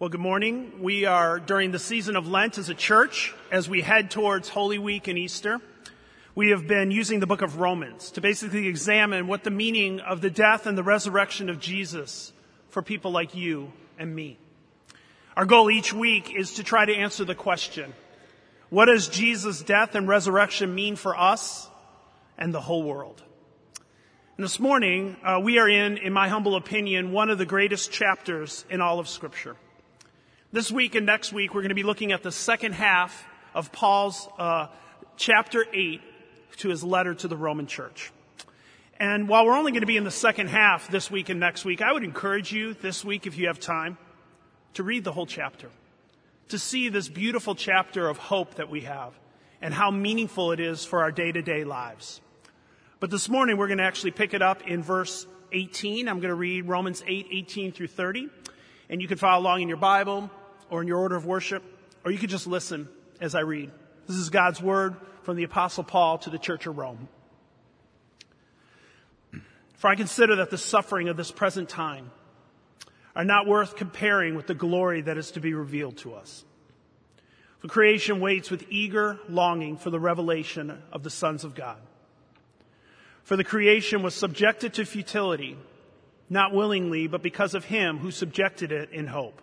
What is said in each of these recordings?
Well, good morning. We are during the season of Lent as a church as we head towards Holy Week and Easter. We have been using the book of Romans to basically examine what the meaning of the death and the resurrection of Jesus for people like you and me. Our goal each week is to try to answer the question, what does Jesus' death and resurrection mean for us and the whole world? And this morning, uh, we are in, in my humble opinion, one of the greatest chapters in all of Scripture. This week and next week, we're going to be looking at the second half of Paul's uh, chapter 8 to his letter to the Roman church. And while we're only going to be in the second half this week and next week, I would encourage you this week, if you have time, to read the whole chapter, to see this beautiful chapter of hope that we have and how meaningful it is for our day to day lives. But this morning, we're going to actually pick it up in verse 18. I'm going to read Romans 8, 18 through 30. And you can follow along in your Bible or in your order of worship, or you could just listen as I read. This is God's word from the Apostle Paul to the Church of Rome. For I consider that the suffering of this present time are not worth comparing with the glory that is to be revealed to us. For creation waits with eager longing for the revelation of the sons of God. For the creation was subjected to futility, not willingly, but because of him who subjected it in hope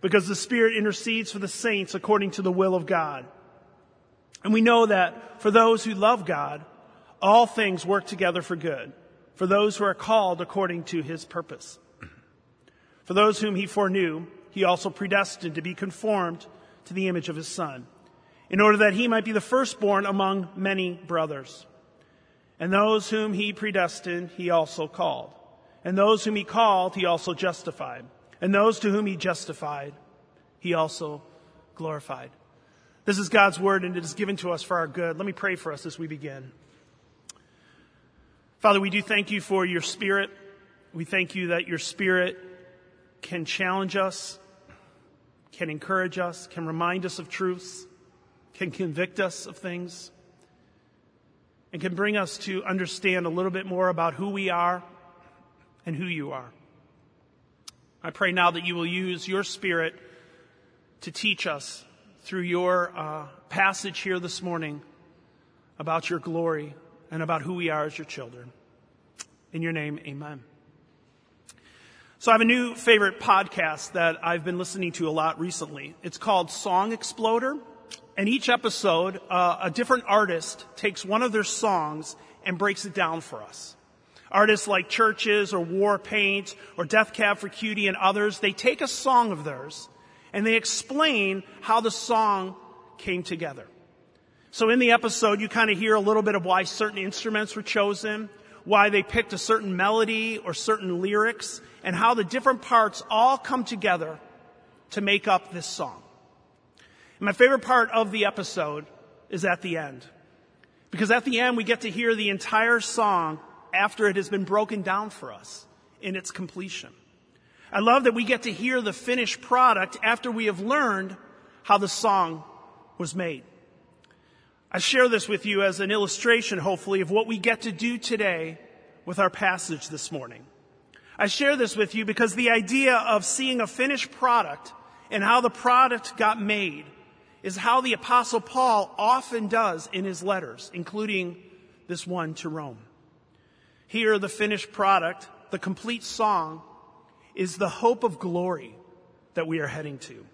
because the Spirit intercedes for the saints according to the will of God. And we know that for those who love God, all things work together for good, for those who are called according to his purpose. For those whom he foreknew, he also predestined to be conformed to the image of his Son, in order that he might be the firstborn among many brothers. And those whom he predestined, he also called. And those whom he called, he also justified. And those to whom he justified, he also glorified. This is God's word and it is given to us for our good. Let me pray for us as we begin. Father, we do thank you for your spirit. We thank you that your spirit can challenge us, can encourage us, can remind us of truths, can convict us of things, and can bring us to understand a little bit more about who we are and who you are. I pray now that you will use your spirit to teach us through your uh, passage here this morning about your glory and about who we are as your children. In your name, amen. So I have a new favorite podcast that I've been listening to a lot recently. It's called Song Exploder. And each episode, uh, a different artist takes one of their songs and breaks it down for us. Artists like CHVRCHES or Warpaint or Death Cab for Cutie and others, they take a song of theirs and they explain how the song came together. So in the episode, you kind of hear a little bit of why certain instruments were chosen, why they picked a certain melody or certain lyrics, and how the different parts all come together to make up this song. And my favorite part of the episode is at the end. Because at the end, we get to hear the entire song after it has been broken down for us in its completion. I love that we get to hear the finished product after we have learned how the song was made. I share this with you as an illustration, hopefully, of what we get to do today with our passage this morning. I share this with you because the idea of seeing a finished product and how the product got made is how the apostle Paul often does in his letters, including this one to Rome. Here, the finished product, the complete song, is the hope of glory that we are heading to.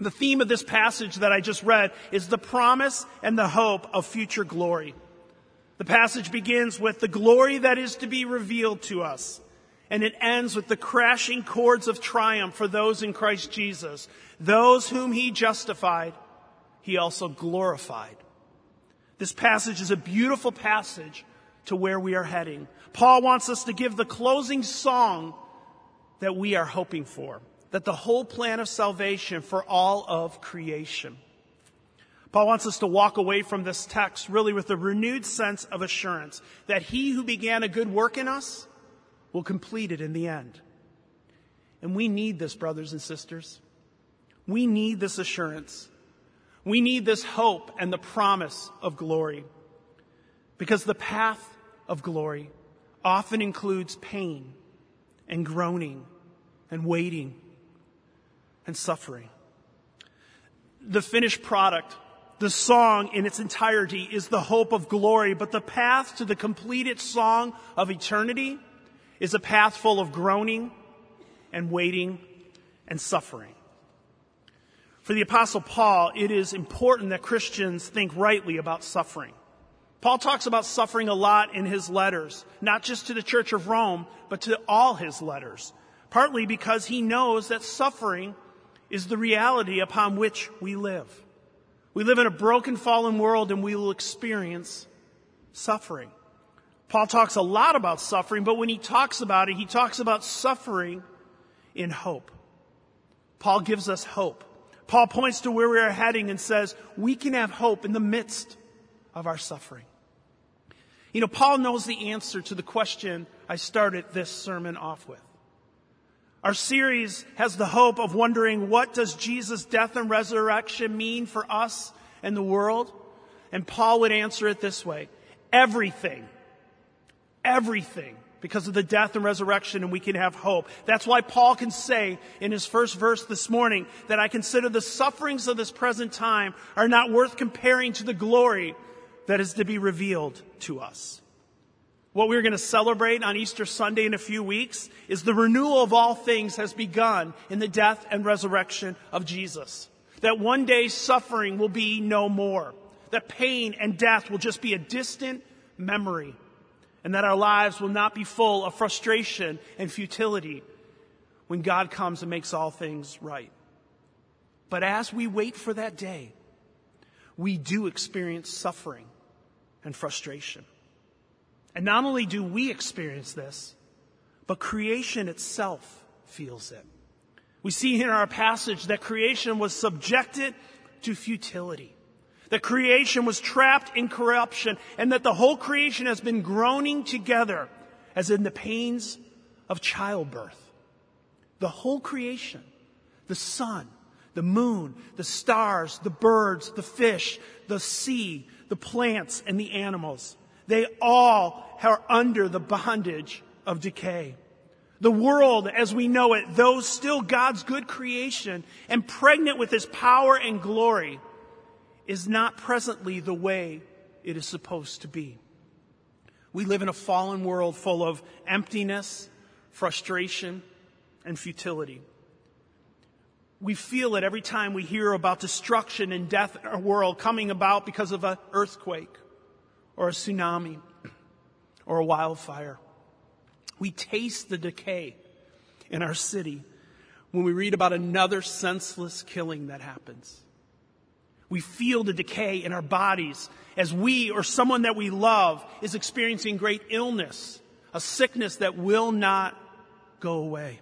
The theme of this passage that I just read is the promise and the hope of future glory. The passage begins with the glory that is to be revealed to us. And it ends with the crashing chords of triumph for those in Christ Jesus. Those whom he justified, he also glorified. This passage is a beautiful passage to where we are heading. Paul wants us to give the closing song that we are hoping for, that the whole plan of salvation for all of creation. Paul wants us to walk away from this text really with a renewed sense of assurance that he who began a good work in us will complete it in the end. And we need this, brothers and sisters. We need this assurance. We need this hope and the promise of glory. Because the path of glory often includes pain and groaning and waiting and suffering. The finished product the song in its entirety is the hope of glory, but the path to the completed song of eternity is a path full of groaning and waiting and suffering. For the apostle Paul, it is important that Christians think rightly about suffering. Paul talks about suffering a lot in his letters, not just to the church of Rome, but to all his letters, partly because he knows that suffering is the reality upon which we live. We live in a broken, fallen world and we will experience suffering. Paul talks a lot about suffering, but when he talks about it, he talks about suffering in hope. Paul gives us hope. Paul points to where we are heading and says we can have hope in the midst of our suffering. You know, Paul knows the answer to the question I started this sermon off with. Our series has the hope of wondering what does Jesus' death and resurrection mean for us and the world? And Paul would answer it this way. Everything. Everything. Because of the death and resurrection and we can have hope. That's why Paul can say in his first verse this morning that I consider the sufferings of this present time are not worth comparing to the glory that is to be revealed to us. What we're going to celebrate on Easter Sunday in a few weeks is the renewal of all things has begun in the death and resurrection of Jesus. That one day suffering will be no more. That pain and death will just be a distant memory. And that our lives will not be full of frustration and futility when God comes and makes all things right. But as we wait for that day, we do experience suffering and frustration. And not only do we experience this, but creation itself feels it. We see in our passage that creation was subjected to futility, that creation was trapped in corruption, and that the whole creation has been groaning together as in the pains of childbirth. The whole creation, the sun, the moon, the stars, the birds, the fish, the sea, the plants, and the animals, they all are under the bondage of decay. The world as we know it, though still God's good creation and pregnant with his power and glory, is not presently the way it is supposed to be. We live in a fallen world full of emptiness, frustration, and futility. We feel it every time we hear about destruction and death in our world coming about because of an earthquake or a tsunami or a wildfire. We taste the decay in our city when we read about another senseless killing that happens. We feel the decay in our bodies as we or someone that we love is experiencing great illness, a sickness that will not go away.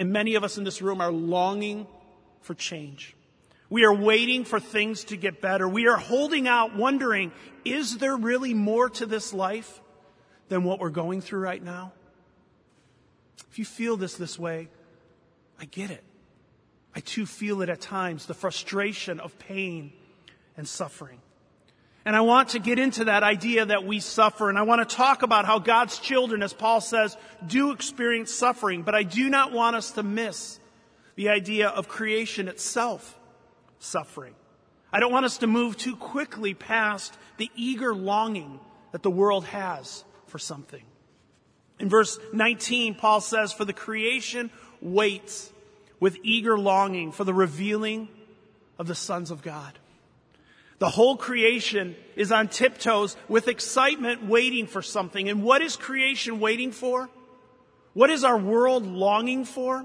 And many of us in this room are longing for change. We are waiting for things to get better. We are holding out, wondering, is there really more to this life than what we're going through right now? If you feel this this way, I get it. I too feel it at times, the frustration of pain and suffering. And I want to get into that idea that we suffer, and I want to talk about how God's children, as Paul says, do experience suffering, but I do not want us to miss the idea of creation itself suffering. I don't want us to move too quickly past the eager longing that the world has for something. In verse 19, Paul says, For the creation waits with eager longing for the revealing of the sons of God. The whole creation is on tiptoes with excitement waiting for something. And what is creation waiting for? What is our world longing for?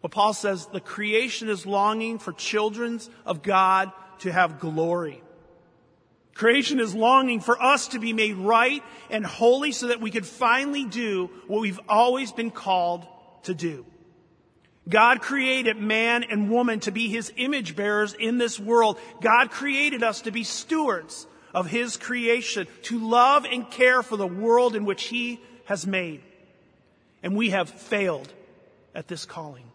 Well, Paul says the creation is longing for children of God to have glory. Creation is longing for us to be made right and holy so that we could finally do what we've always been called to do. God created man and woman to be his image bearers in this world. God created us to be stewards of his creation, to love and care for the world in which he has made. And we have failed at this calling.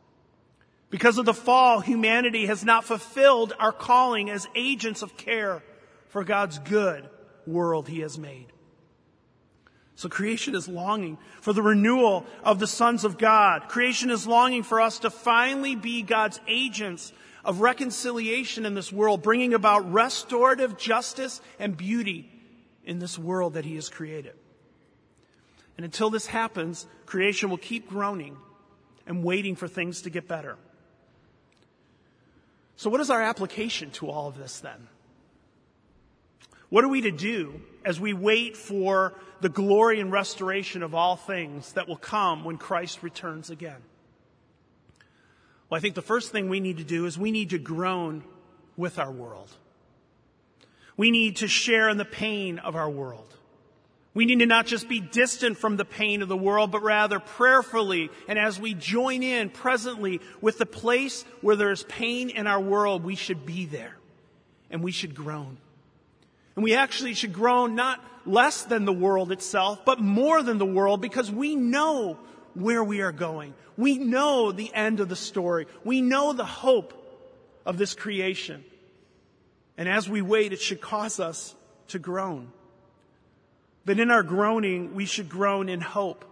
Because of the fall, humanity has not fulfilled our calling as agents of care for God's good world he has made. So creation is longing for the renewal of the sons of God. Creation is longing for us to finally be God's agents of reconciliation in this world, bringing about restorative justice and beauty in this world that he has created. And until this happens, creation will keep groaning and waiting for things to get better. So what is our application to all of this then? What are we to do as we wait for the glory and restoration of all things that will come when Christ returns again? Well, I think the first thing we need to do is we need to groan with our world. We need to share in the pain of our world. We need to not just be distant from the pain of the world, but rather prayerfully and as we join in presently with the place where there is pain in our world, we should be there and we should groan. And we actually should groan not less than the world itself, but more than the world because we know where we are going. We know the end of the story. We know the hope of this creation. And as we wait, it should cause us to groan. But in our groaning, we should groan in hope,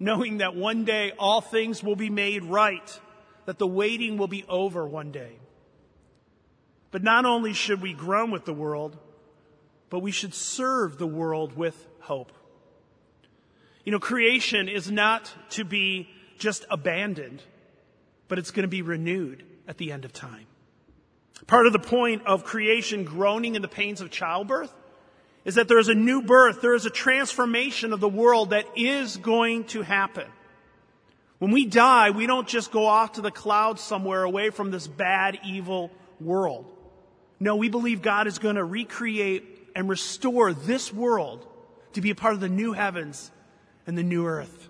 knowing that one day all things will be made right, that the waiting will be over one day. But not only should we groan with the world, but we should serve the world with hope. You know, creation is not to be just abandoned, but it's going to be renewed at the end of time. Part of the point of creation groaning in the pains of childbirth is that there is a new birth, there is a transformation of the world that is going to happen. When we die, we don't just go off to the clouds somewhere away from this bad, evil world. No, we believe God is going to recreate and restore this world to be a part of the new heavens and the new earth.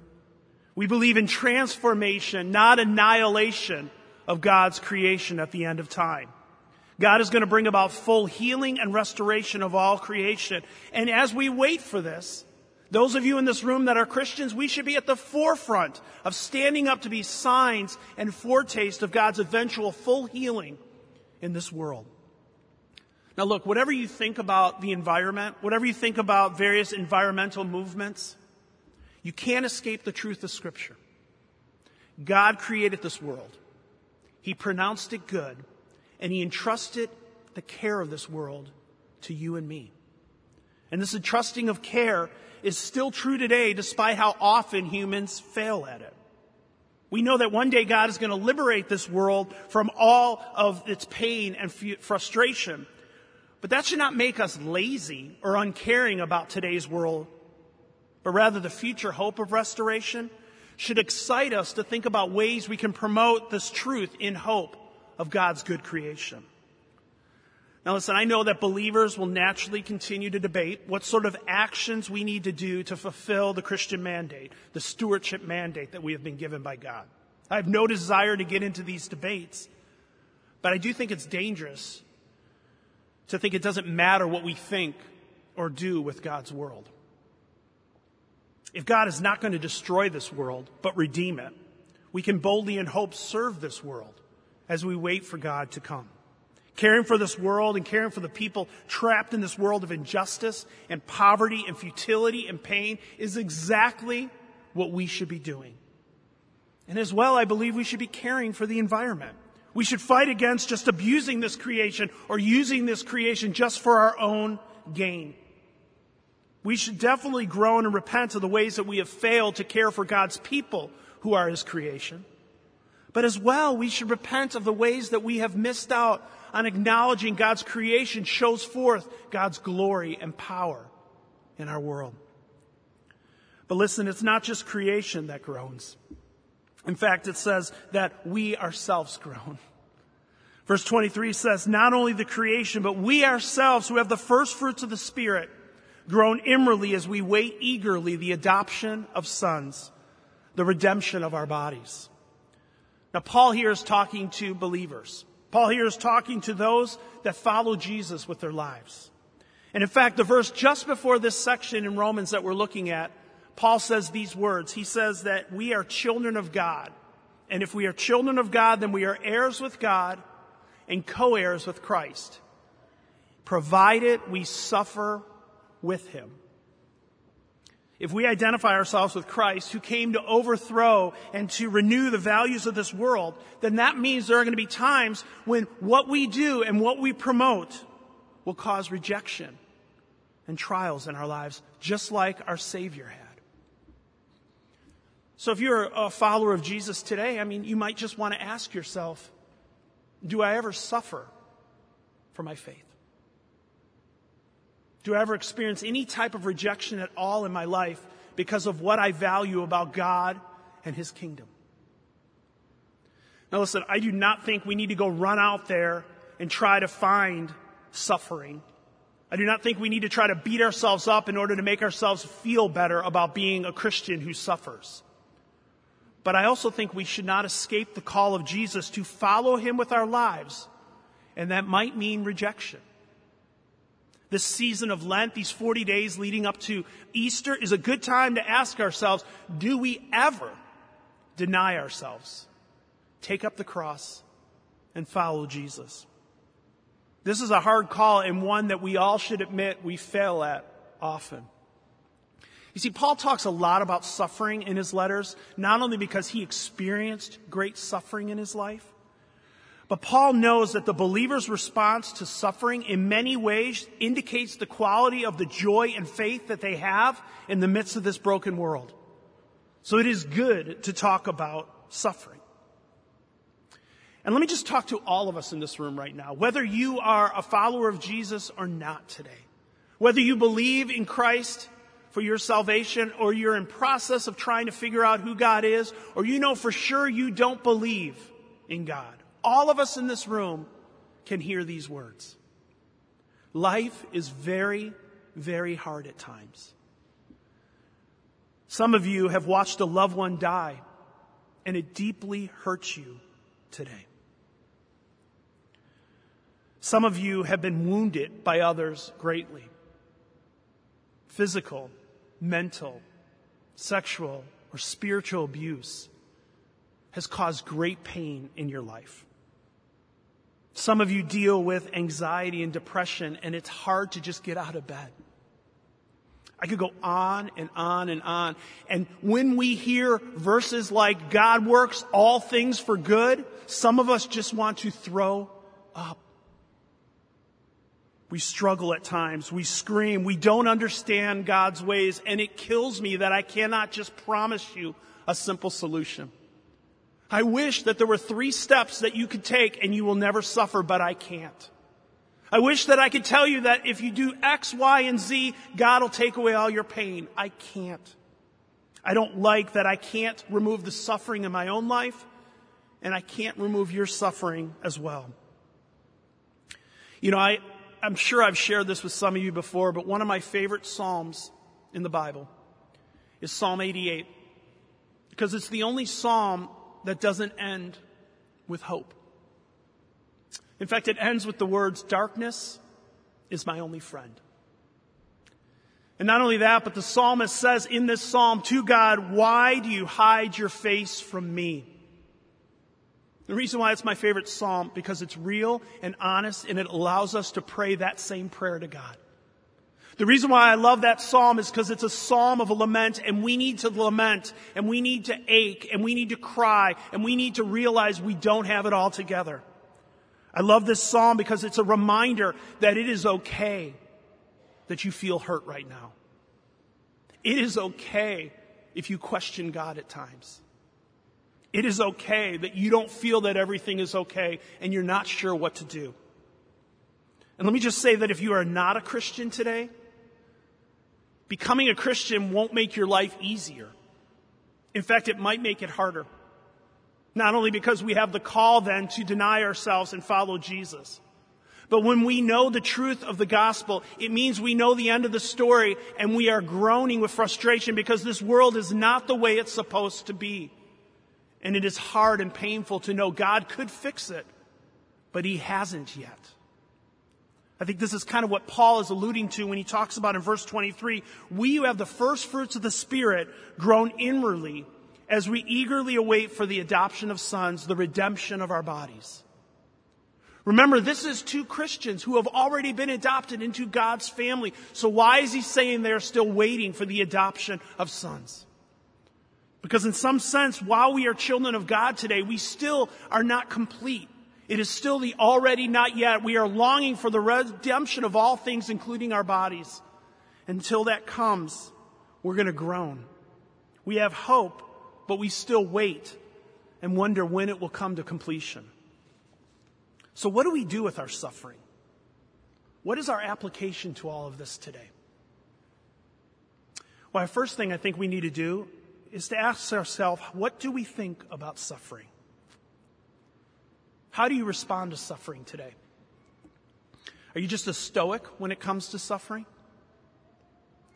We believe in transformation, not annihilation of God's creation at the end of time. God is going to bring about full healing and restoration of all creation. And as we wait for this, those of you in this room that are Christians, we should be at the forefront of standing up to be signs and foretaste of God's eventual full healing in this world. Now, look, whatever you think about the environment, whatever you think about various environmental movements, you can't escape the truth of Scripture. God created this world, He pronounced it good, and He entrusted the care of this world to you and me. And this entrusting of care is still true today, despite how often humans fail at it. We know that one day God is going to liberate this world from all of its pain and frustration. But that should not make us lazy or uncaring about today's world, but rather the future hope of restoration should excite us to think about ways we can promote this truth in hope of God's good creation. Now listen, I know that believers will naturally continue to debate what sort of actions we need to do to fulfill the Christian mandate, the stewardship mandate that we have been given by God. I have no desire to get into these debates, but I do think it's dangerous to think it doesn't matter what we think or do with God's world. If God is not going to destroy this world, but redeem it, we can boldly and hope serve this world as we wait for God to come. Caring for this world and caring for the people trapped in this world of injustice and poverty and futility and pain is exactly what we should be doing. And as well, I believe we should be caring for the environment. We should fight against just abusing this creation or using this creation just for our own gain. We should definitely groan and repent of the ways that we have failed to care for God's people who are His creation. But as well, we should repent of the ways that we have missed out on acknowledging God's creation shows forth God's glory and power in our world. But listen, it's not just creation that groans. In fact, it says that we ourselves groan. Verse 23 says, not only the creation, but we ourselves who have the first fruits of the Spirit groan inwardly as we wait eagerly the adoption of sons, the redemption of our bodies. Now, Paul here is talking to believers. Paul here is talking to those that follow Jesus with their lives. And in fact, the verse just before this section in Romans that we're looking at, Paul says these words. He says that we are children of God. And if we are children of God, then we are heirs with God and co-heirs with Christ, provided we suffer with him. If we identify ourselves with Christ, who came to overthrow and to renew the values of this world, then that means there are going to be times when what we do and what we promote will cause rejection and trials in our lives, just like our Savior had. So if you're a follower of Jesus today, I mean, you might just want to ask yourself, do I ever suffer for my faith? Do I ever experience any type of rejection at all in my life because of what I value about God and His kingdom? Now listen, I do not think we need to go run out there and try to find suffering. I do not think we need to try to beat ourselves up in order to make ourselves feel better about being a Christian who suffers. But I also think we should not escape the call of Jesus to follow him with our lives, and that might mean rejection. This season of Lent, these 40 days leading up to Easter, is a good time to ask ourselves, do we ever deny ourselves, take up the cross, and follow Jesus? This is a hard call and one that we all should admit we fail at often. You see, Paul talks a lot about suffering in his letters, not only because he experienced great suffering in his life, but Paul knows that the believer's response to suffering in many ways indicates the quality of the joy and faith that they have in the midst of this broken world. So it is good to talk about suffering. And let me just talk to all of us in this room right now, whether you are a follower of Jesus or not today, whether you believe in Christ for your salvation or you're in process of trying to figure out who God is, or you know for sure you don't believe in God all of us in this room can hear these words. Life is very, very hard at times. Some of you have watched a loved one die, and it deeply hurts you today. Some of you have been wounded by others greatly. Physical, mental, sexual, or spiritual abuse has caused great pain in your life. Some of you deal with anxiety and depression, and it's hard to just get out of bed. I could go on and on and on. And when we hear verses like God works all things for good, some of us just want to throw up. We struggle at times. We scream. We don't understand God's ways. And it kills me that I cannot just promise you a simple solution. I wish that there were three steps that you could take and you will never suffer, but I can't. I wish that I could tell you that if you do X, Y, and Z, God will take away all your pain. I can't. I don't like that I can't remove the suffering in my own life, and I can't remove your suffering as well. You know, I, I'm sure I've shared this with some of you before, but one of my favorite Psalms in the Bible is Psalm 88. Because it's the only Psalm that doesn't end with hope. In fact, it ends with the words, darkness is my only friend. And not only that, but the psalmist says in this psalm to God, why do you hide your face from me? The reason why it's my favorite psalm, because it's real and honest and it allows us to pray that same prayer to God. The reason why I love that psalm is because it's a psalm of a lament and we need to lament and we need to ache and we need to cry and we need to realize we don't have it all together. I love this psalm because it's a reminder that it is okay that you feel hurt right now. It is okay if you question God at times. It is okay that you don't feel that everything is okay and you're not sure what to do. And let me just say that if you are not a Christian today, becoming a Christian won't make your life easier. In fact, it might make it harder. Not only because we have the call then to deny ourselves and follow Jesus, but when we know the truth of the gospel, it means we know the end of the story and we are groaning with frustration because this world is not the way it's supposed to be. And it is hard and painful to know God could fix it, but He hasn't yet. I think this is kind of what Paul is alluding to when he talks about in verse 23 we who have the first fruits of the Spirit groan inwardly as we eagerly await for the adoption of sons, the redemption of our bodies. Remember, this is two Christians who have already been adopted into God's family. So why is he saying they're still waiting for the adoption of sons? Because in some sense, while we are children of God today, we still are not complete. It is still the already not yet. We are longing for the redemption of all things, including our bodies. Until that comes, we're going to groan. We have hope, but we still wait and wonder when it will come to completion. So, what do we do with our suffering? What is our application to all of this today? Well, the first thing I think we need to do is to ask ourselves what do we think about suffering? How do you respond to suffering today? Are you just a stoic when it comes to suffering?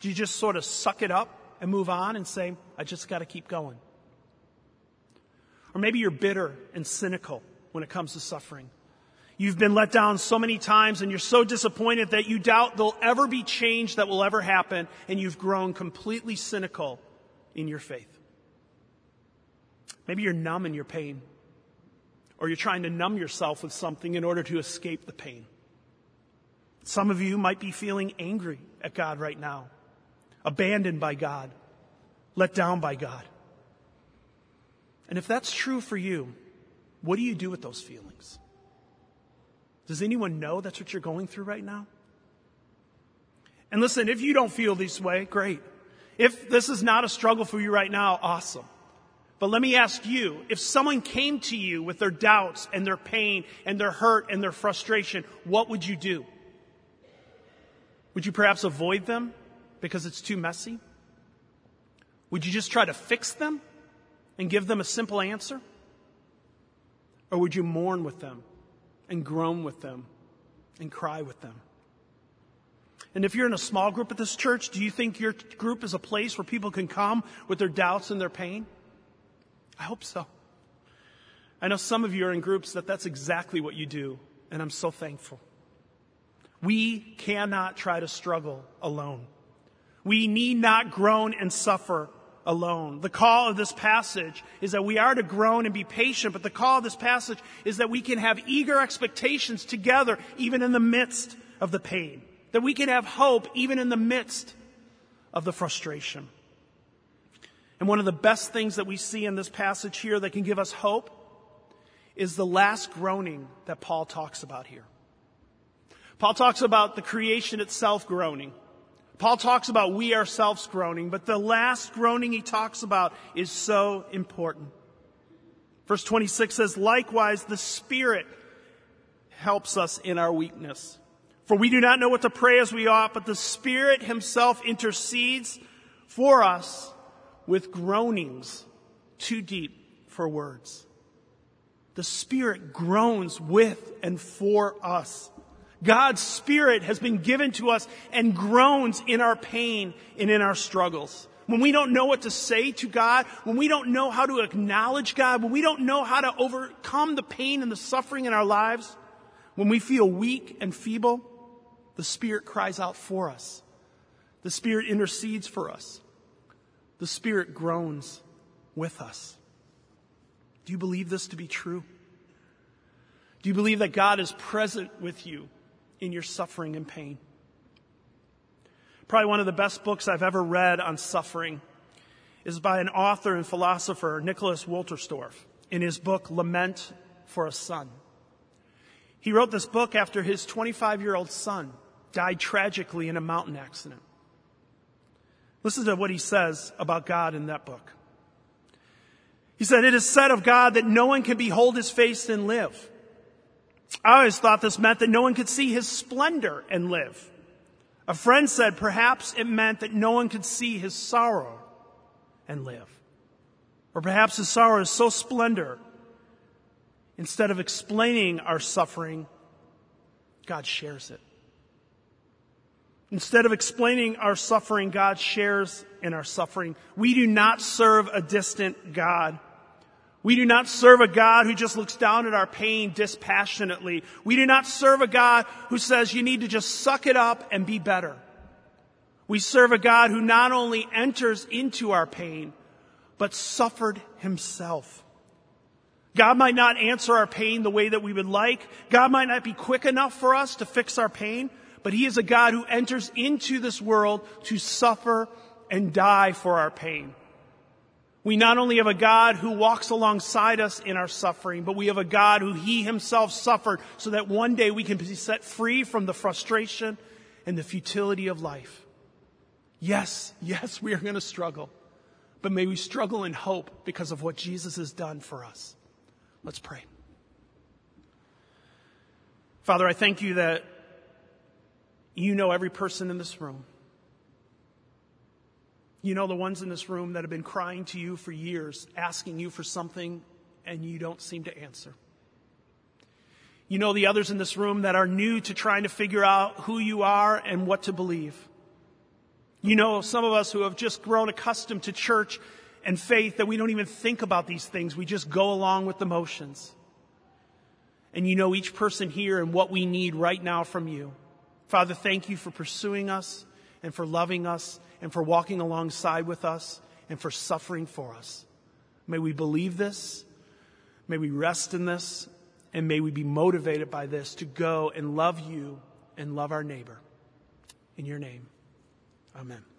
Do you just sort of suck it up and move on and say, I just got to keep going? Or maybe you're bitter and cynical when it comes to suffering. You've been let down so many times and you're so disappointed that you doubt there'll ever be change that will ever happen and you've grown completely cynical in your faith. Maybe you're numb in your pain or you're trying to numb yourself with something in order to escape the pain. Some of you might be feeling angry at God right now, abandoned by God, let down by God. And if that's true for you, what do you do with those feelings? Does anyone know that's what you're going through right now? And listen, if you don't feel this way, great. If this is not a struggle for you right now, awesome. But let me ask you, if someone came to you with their doubts and their pain and their hurt and their frustration, what would you do? Would you perhaps avoid them because it's too messy? Would you just try to fix them and give them a simple answer? Or would you mourn with them and groan with them and cry with them. And if you're in a small group at this church, do you think your group is a place where people can come with their doubts and their pain? I hope so. I know some of you are in groups that that's exactly what you do, and I'm so thankful. We cannot try to struggle alone. We need not groan and suffer alone. The call of this passage is that we are to groan and be patient, but the call of this passage is that we can have eager expectations together, even in the midst of the pain. That we can have hope, even in the midst of the frustration. And one of the best things that we see in this passage here that can give us hope is the last groaning that Paul talks about here. Paul talks about the creation itself groaning. Paul talks about we ourselves groaning, but the last groaning he talks about is so important. Verse 26 says, likewise, the Spirit helps us in our weakness. For we do not know what to pray as we ought, but the Spirit himself intercedes for us with groanings too deep for words. The Spirit groans with and for us. God's Spirit has been given to us and groans in our pain and in our struggles. When we don't know what to say to God, when we don't know how to acknowledge God, when we don't know how to overcome the pain and the suffering in our lives, when we feel weak and feeble, the Spirit cries out for us. The Spirit intercedes for us. The Spirit groans with us. Do you believe this to be true? Do you believe that God is present with you in your suffering and pain. Probably one of the best books I've ever read on suffering is by an author and philosopher, Nicholas Wolterstorff, in his book, Lament for a Son. He wrote this book after his 25 year old son died tragically in a mountain accident. Listen to what he says about God in that book. He said, It is said of God that no one can behold his face and live. I always thought this meant that no one could see his splendor and live. A friend said perhaps it meant that no one could see his sorrow and live. Or perhaps his sorrow is so splendor, instead of explaining our suffering, God shares it. Instead of explaining our suffering, God shares in our suffering. We do not serve a distant God. We do not serve a God who just looks down at our pain dispassionately. We do not serve a God who says you need to just suck it up and be better. We serve a God who not only enters into our pain, but suffered himself. God might not answer our pain the way that we would like. God might not be quick enough for us to fix our pain, but he is a God who enters into this world to suffer and die for our pain. We not only have a God who walks alongside us in our suffering, but we have a God who he himself suffered so that one day we can be set free from the frustration and the futility of life. Yes, yes, we are going to struggle, but may we struggle in hope because of what Jesus has done for us. Let's pray. Father, I thank you that you know every person in this room. You know the ones in this room that have been crying to you for years, asking you for something, and you don't seem to answer. You know the others in this room that are new to trying to figure out who you are and what to believe. You know some of us who have just grown accustomed to church and faith that we don't even think about these things. We just go along with the motions. And you know each person here and what we need right now from you. Father, thank you for pursuing us and for loving us and for walking alongside with us and for suffering for us. May we believe this. May we rest in this. And may we be motivated by this to go and love you and love our neighbor. In your name, amen.